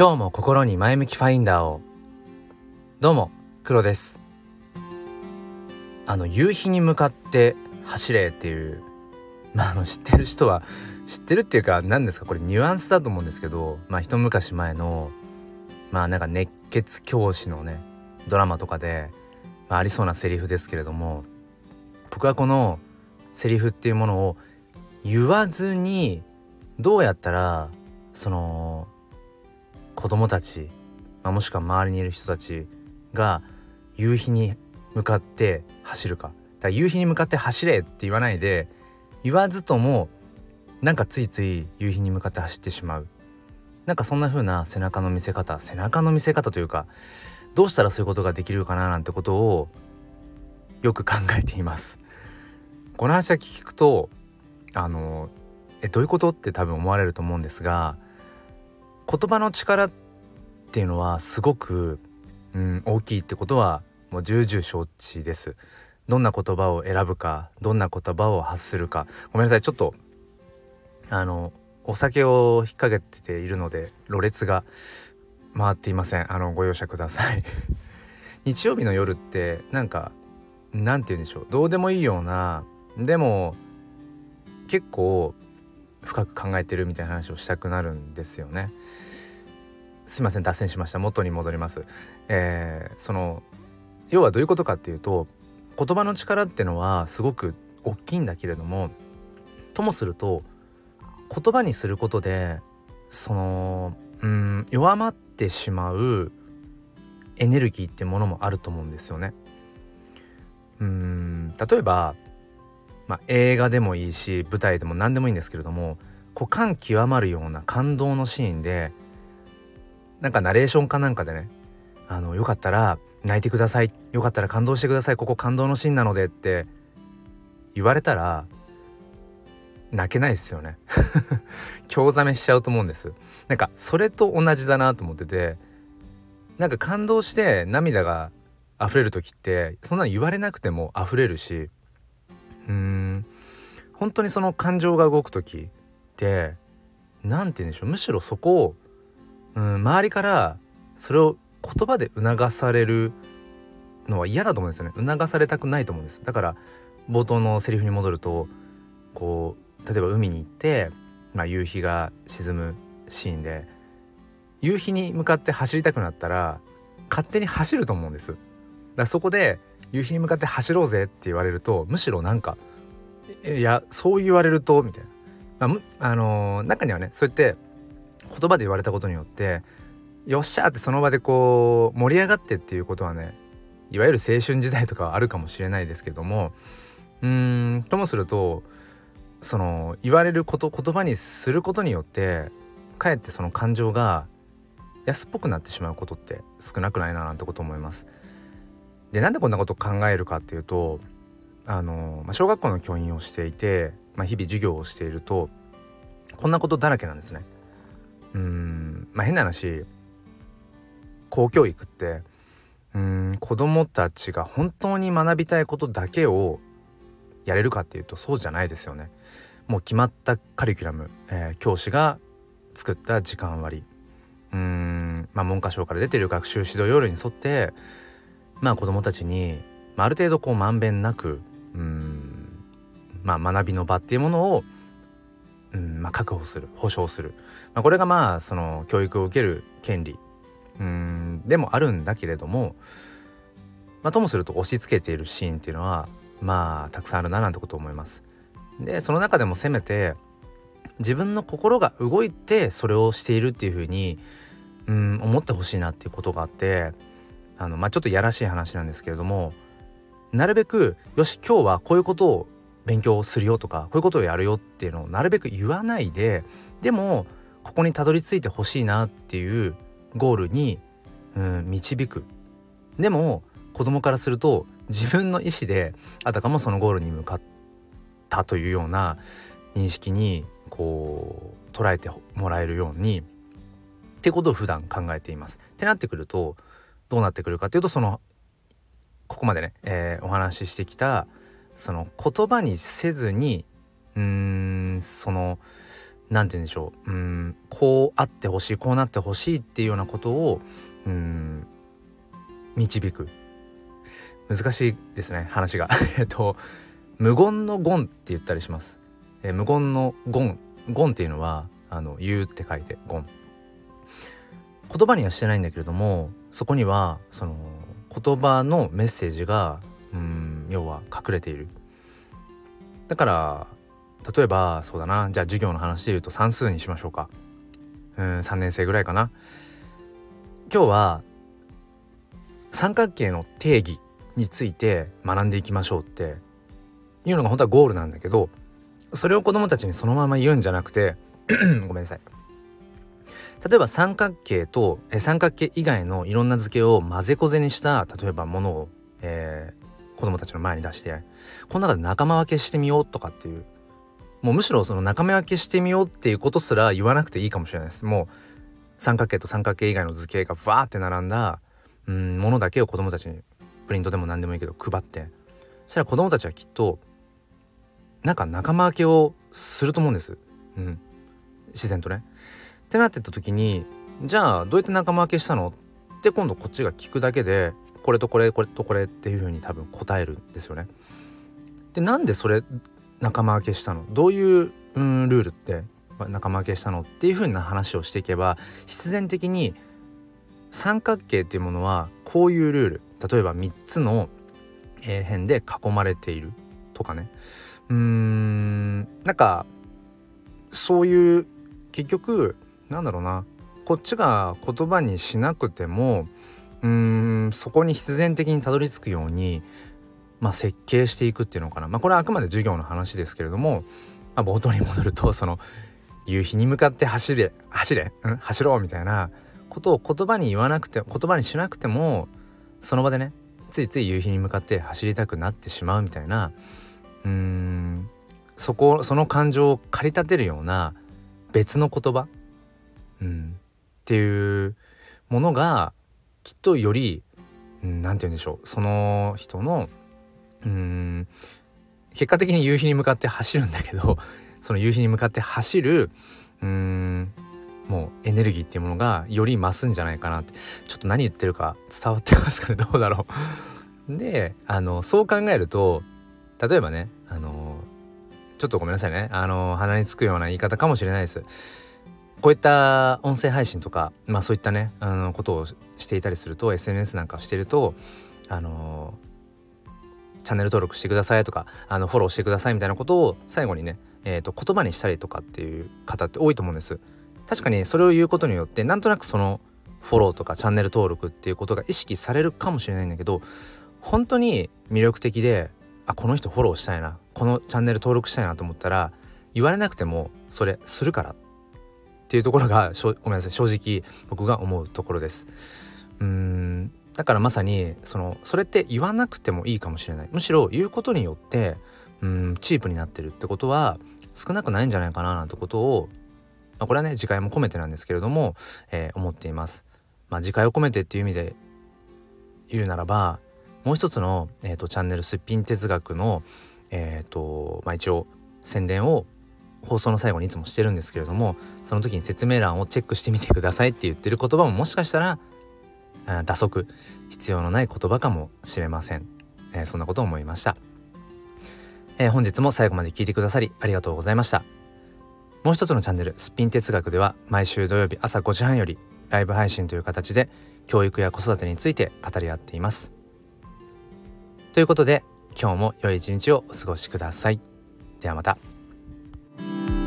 今日も心に前向きファインダーを。どうも黒です。あの夕日に向かって走れっていう。まああの知ってる人は知ってるっていうか何ですか？これニュアンスだと思うんですけどまあ一昔前のまあなんか熱血教師のねドラマとかで、まあ、ありそうなセリフですけれども僕はこのセリフっていうものを言わずにどうやったらその子供たち、まあ、もしくは周りにいる人たちが夕日に向かって走るか。だから夕日に向かって走れって言わないで言わずともなんかついつい夕日に向かって走ってしまう。なんかそんな風な背中の見せ方背中の見せ方というかどうしたらそういうことができるかななんてことをよく考えています。この話は聞くとあのえどういうことって多分思われると思うんですが言葉の力っていうのはすごく、うん、大きいってことはもう重々承知です。どんな言葉を選ぶかどんな言葉を発するか。ごめんなさい。ちょっとあのお酒を引っ掛けているのでろれつが回っていません。あのご容赦ください。日曜日の夜ってなんかなんて言うんでしょう。どうでもいいようなでも結構深く考えてるみたいな話をしたくなるんですよね。すいません脱線しました元に戻ります。えー、その要はどういうことかっていうと言葉の力ってのはすごく大きいんだけれどもともすると言葉にすることでそのうん弱まってしまうエネルギーってものもあると思うんですよね。うん例えば、まあ、映画でもいいし舞台でも何でもいいんですけれどもこう感極まるような感動のシーンでなんかナレーションかなんかでねあのよかったら泣いてくださいよかったら感動してくださいここ感動のシーンなのでって言われたら泣けないですよね。興ざめしちゃうと思うんです。なんかそれと同じだなと思っててなんか感動して涙が溢れる時ってそんな言われなくても溢れるしうん。本当にその感情が動く時って何て言うんでしょう。むしろそこをうん周りからそれを言葉で促されるのは嫌だと思うんですよね。促されたくないと思うんです。だから冒頭のセリフに戻るとこう例えば海に行って、まあ、夕日が沈むシーンで夕日に向かって走りたくなったら勝手に走ると思うんです。だそこで夕日に向かって走ろうぜって言われるとむしろなんかいやそう言われるとみたいな、まあ、あの、中にはねそうやって言葉で言われたことによってよっしゃってその場でこう盛り上がってっていうことはねいわゆる青春時代とかはあるかもしれないですけどもうーんともするとその言われること言葉にすることによってかえってその感情が安っぽくなってしまうことって少なくないななんてこと思います。でなんでこんなこと考えるかっていうとあの、まあ、小学校の教員をしていて、まあ、日々授業をしているとこんなことだらけなんですね。うんまあ変な話公教育ってうん子供たちが本当に学びたいことだけをやれるかっていうとそうじゃないですよね。もう決まったカリキュラム、えー、教師が作った時間割うんまあ文科省から出てる学習指導要領に沿ってまあ子どもたちに、まあ、ある程度こうまんべんなくうんまあ学びの場っていうものをうんまあ、確保する保障する、まあ、これがまあその教育を受ける権利うんでもあるんだけれども、まあ、ともすると押し付けているシーンっていうのはまあたくさんあるななんてことを思います。でその中でもせめて自分の心が動いてそれをしているっていうふうにうん思ってほしいなっていうことがあってあのまあちょっとやらしい話なんですけれどもなるべくよし今日はこういうことを勉強するよとかこういうことをやるよっていうのをなるべく言わないででもここにたどり着いてほしいなっていうゴールに、うん、導くでも子供からすると自分の意思であたかもそのゴールに向かったというような認識にこう捉えてもらえるようにってことを普段考えています。ってなってくるとどうなってくるかっていうとそのここまでね、えー、お話ししてきたその言葉にせずにうーんその何て言うんでしょううんこうあってほしいこうなってほしいっていうようなことをうん導く。難しいですね話が。えっと無言の言って言ったりします、え無言の言言っていうのはあの言うって書いて言。言葉にはしてないんだけれどもそこにはその言葉のメッセージがうん要は隠れている。だから例えばそうだなじゃあ授業の話で言うと算数にしましょうか。うん3年生ぐらいかな。今日は三角形の定義について学んでいきましょうっていうのが本当はゴールなんだけどそれを子どもたちにそのまま言うんじゃなくて ごめんなさい。例えば三角形とえ三角形以外のいろんな図形を混ぜこぜにした例えばものを、えー、子どもたちの前に出してこの中で仲間分けしてみようとかっていうもうむしろその仲間分けしてみようっていうことすら言わなくていいかもしれないですもう三角形と三角形以外の図形がバーって並んだうんものだけを子どもたちにプリントでも何でもいいけど配ってそしたら子どもたちはきっとなんか仲間分けをすると思うんです。うん、自然とね。ってなってった時にじゃあどうやって仲間分けしたのって今度こっちが聞くだけでこれとこれこれとこれっていう風に多分答えるんですよね。でなんでそれ仲間分けしたの？どういう、うん、ルールって仲間分けしたのっていう風な話をしていけば必然的に三角形っていうものはこういうルール。例えば3つの辺で囲まれているとかね。うーんなんかそういう結局なんだろうな。こっちが言葉にしなくてもうーんそこに必然的にたどり着くように、まあ、設計していくっていうのかな、まあ、これはあくまで授業の話ですけれども、まあ、冒頭に戻ると その夕日に向かって走れ走れ、うん、走ろうみたいなことを言葉に言わなくて言葉にしなくてもその場でねついつい夕日に向かって走りたくなってしまうみたいなうーんそこその感情を駆り立てるような別の言葉、うん、っていうものがきっとより何、うん、て言うんでしょう。その人のうん結果的に夕日に向かって走るんだけど その夕日に向かって走るうんもうエネルギーっていうものがより増すんじゃないかなって。ちょっと何言ってるか伝わってますかね？どうだろう。であのそう考えると例えばねあのちょっとごめんなさいね。あの鼻につくような言い方かもしれないです。こういった音声配信とかまあそういったねあのことをしていたりすると SNS なんかしてるとあのチャンネル登録してくださいとかあのフォローしてくださいみたいなことを最後にね、えーと、言葉にしたりとかっていう方って多いと思うんです。確かにそれを言うことによってなんとなくそのフォローとかチャンネル登録っていうことが意識されるかもしれないんだけど本当に魅力的であこの人フォローしたいなこのチャンネル登録したいなと思ったら言われなくてもそれするからっていうところがしょごめんなさい正直僕が思うところですうんだからまさにそのそれって言わなくてもいいかもしれないむしろ言うことによってうんチープになってるってことは少なくないんじゃないかななんてことをまあ、これはね次回も込めてなんですけれども、えー、思っています。まあ、次回を込めてっていう意味で言うならばもう一つの、えーと、チャンネル「すっぴん哲学の」えっ、ー、とまあ一応宣伝を放送の最後にいつもしてるんですけれどもその時に説明欄をチェックしてみてくださいって言ってる言葉ももしかしたら打足必要のない言葉かもしれません、えー、そんなことを思いました、えー、本日も最後まで聞いてくださりありがとうございましたもう一つのチャンネル「すっぴん哲学」では毎週土曜日朝5時半よりライブ配信という形で教育や子育てについて語り合っています。ということで今日も良い一日をお過ごしください。ではまた。you